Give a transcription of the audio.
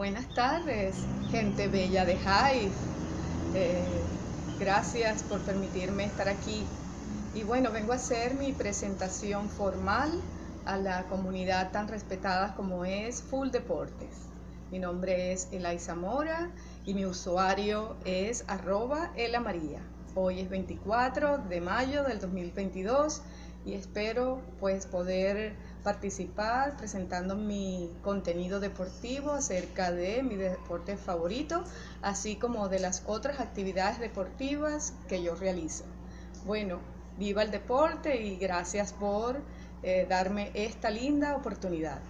Buenas tardes, gente bella de Hive. Eh, gracias por permitirme estar aquí. Y bueno, vengo a hacer mi presentación formal a la comunidad tan respetada como es Full Deportes. Mi nombre es Elisa Mora y mi usuario es arroba elamaría. Hoy es 24 de mayo del 2022 y espero pues poder participar presentando mi contenido deportivo acerca de mi deporte favorito, así como de las otras actividades deportivas que yo realizo. Bueno, viva el deporte y gracias por eh, darme esta linda oportunidad.